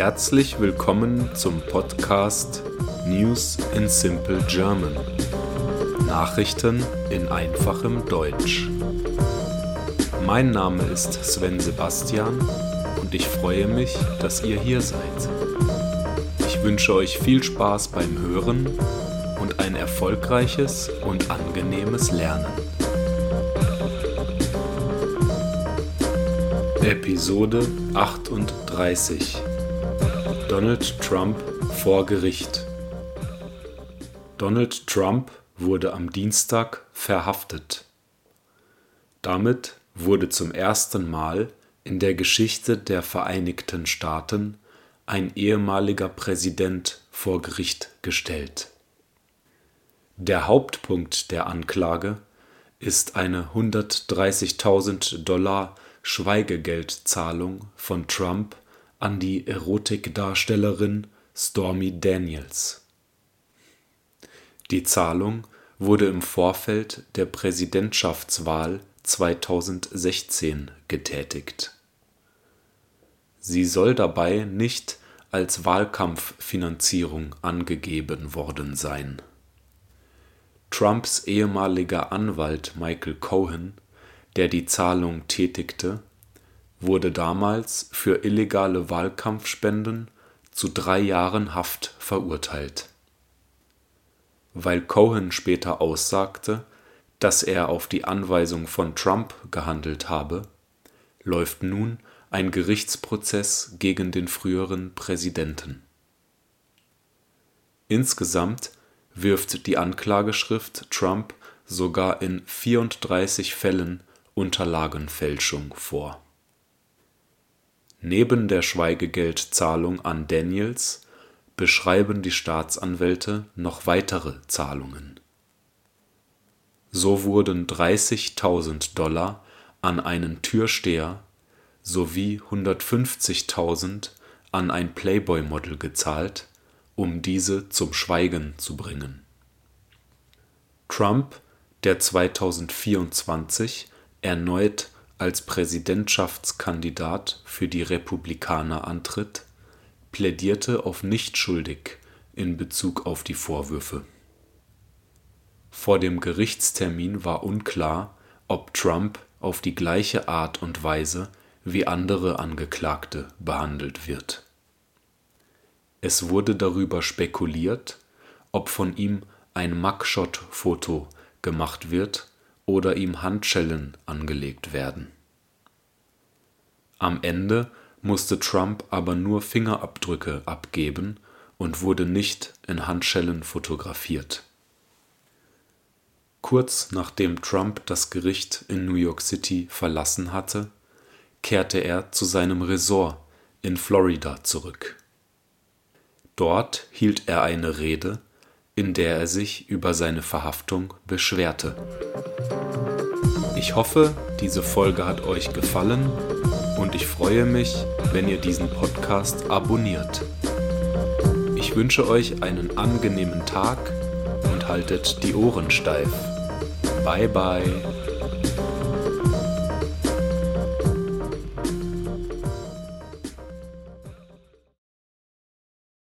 Herzlich willkommen zum Podcast News in Simple German. Nachrichten in einfachem Deutsch. Mein Name ist Sven Sebastian und ich freue mich, dass ihr hier seid. Ich wünsche euch viel Spaß beim Hören und ein erfolgreiches und angenehmes Lernen. Episode 38 Donald Trump vor Gericht Donald Trump wurde am Dienstag verhaftet. Damit wurde zum ersten Mal in der Geschichte der Vereinigten Staaten ein ehemaliger Präsident vor Gericht gestellt. Der Hauptpunkt der Anklage ist eine 130.000 Dollar Schweigegeldzahlung von Trump an die Erotikdarstellerin Stormy Daniels. Die Zahlung wurde im Vorfeld der Präsidentschaftswahl 2016 getätigt. Sie soll dabei nicht als Wahlkampffinanzierung angegeben worden sein. Trumps ehemaliger Anwalt Michael Cohen der die Zahlung tätigte, wurde damals für illegale Wahlkampfspenden zu drei Jahren Haft verurteilt. Weil Cohen später aussagte, dass er auf die Anweisung von Trump gehandelt habe, läuft nun ein Gerichtsprozess gegen den früheren Präsidenten. Insgesamt wirft die Anklageschrift Trump sogar in 34 Fällen Unterlagenfälschung vor. Neben der Schweigegeldzahlung an Daniels beschreiben die Staatsanwälte noch weitere Zahlungen. So wurden 30.000 Dollar an einen Türsteher sowie 150.000 an ein Playboy-Model gezahlt, um diese zum Schweigen zu bringen. Trump, der 2024 erneut als Präsidentschaftskandidat für die Republikaner antritt, plädierte auf nicht schuldig in Bezug auf die Vorwürfe. Vor dem Gerichtstermin war unklar, ob Trump auf die gleiche Art und Weise wie andere Angeklagte behandelt wird. Es wurde darüber spekuliert, ob von ihm ein Mugshot-Foto gemacht wird oder ihm Handschellen angelegt werden. Am Ende musste Trump aber nur Fingerabdrücke abgeben und wurde nicht in Handschellen fotografiert. Kurz nachdem Trump das Gericht in New York City verlassen hatte, kehrte er zu seinem Resort in Florida zurück. Dort hielt er eine Rede, in der er sich über seine Verhaftung beschwerte. Ich hoffe, diese Folge hat euch gefallen und ich freue mich, wenn ihr diesen Podcast abonniert. Ich wünsche euch einen angenehmen Tag und haltet die Ohren steif. Bye bye.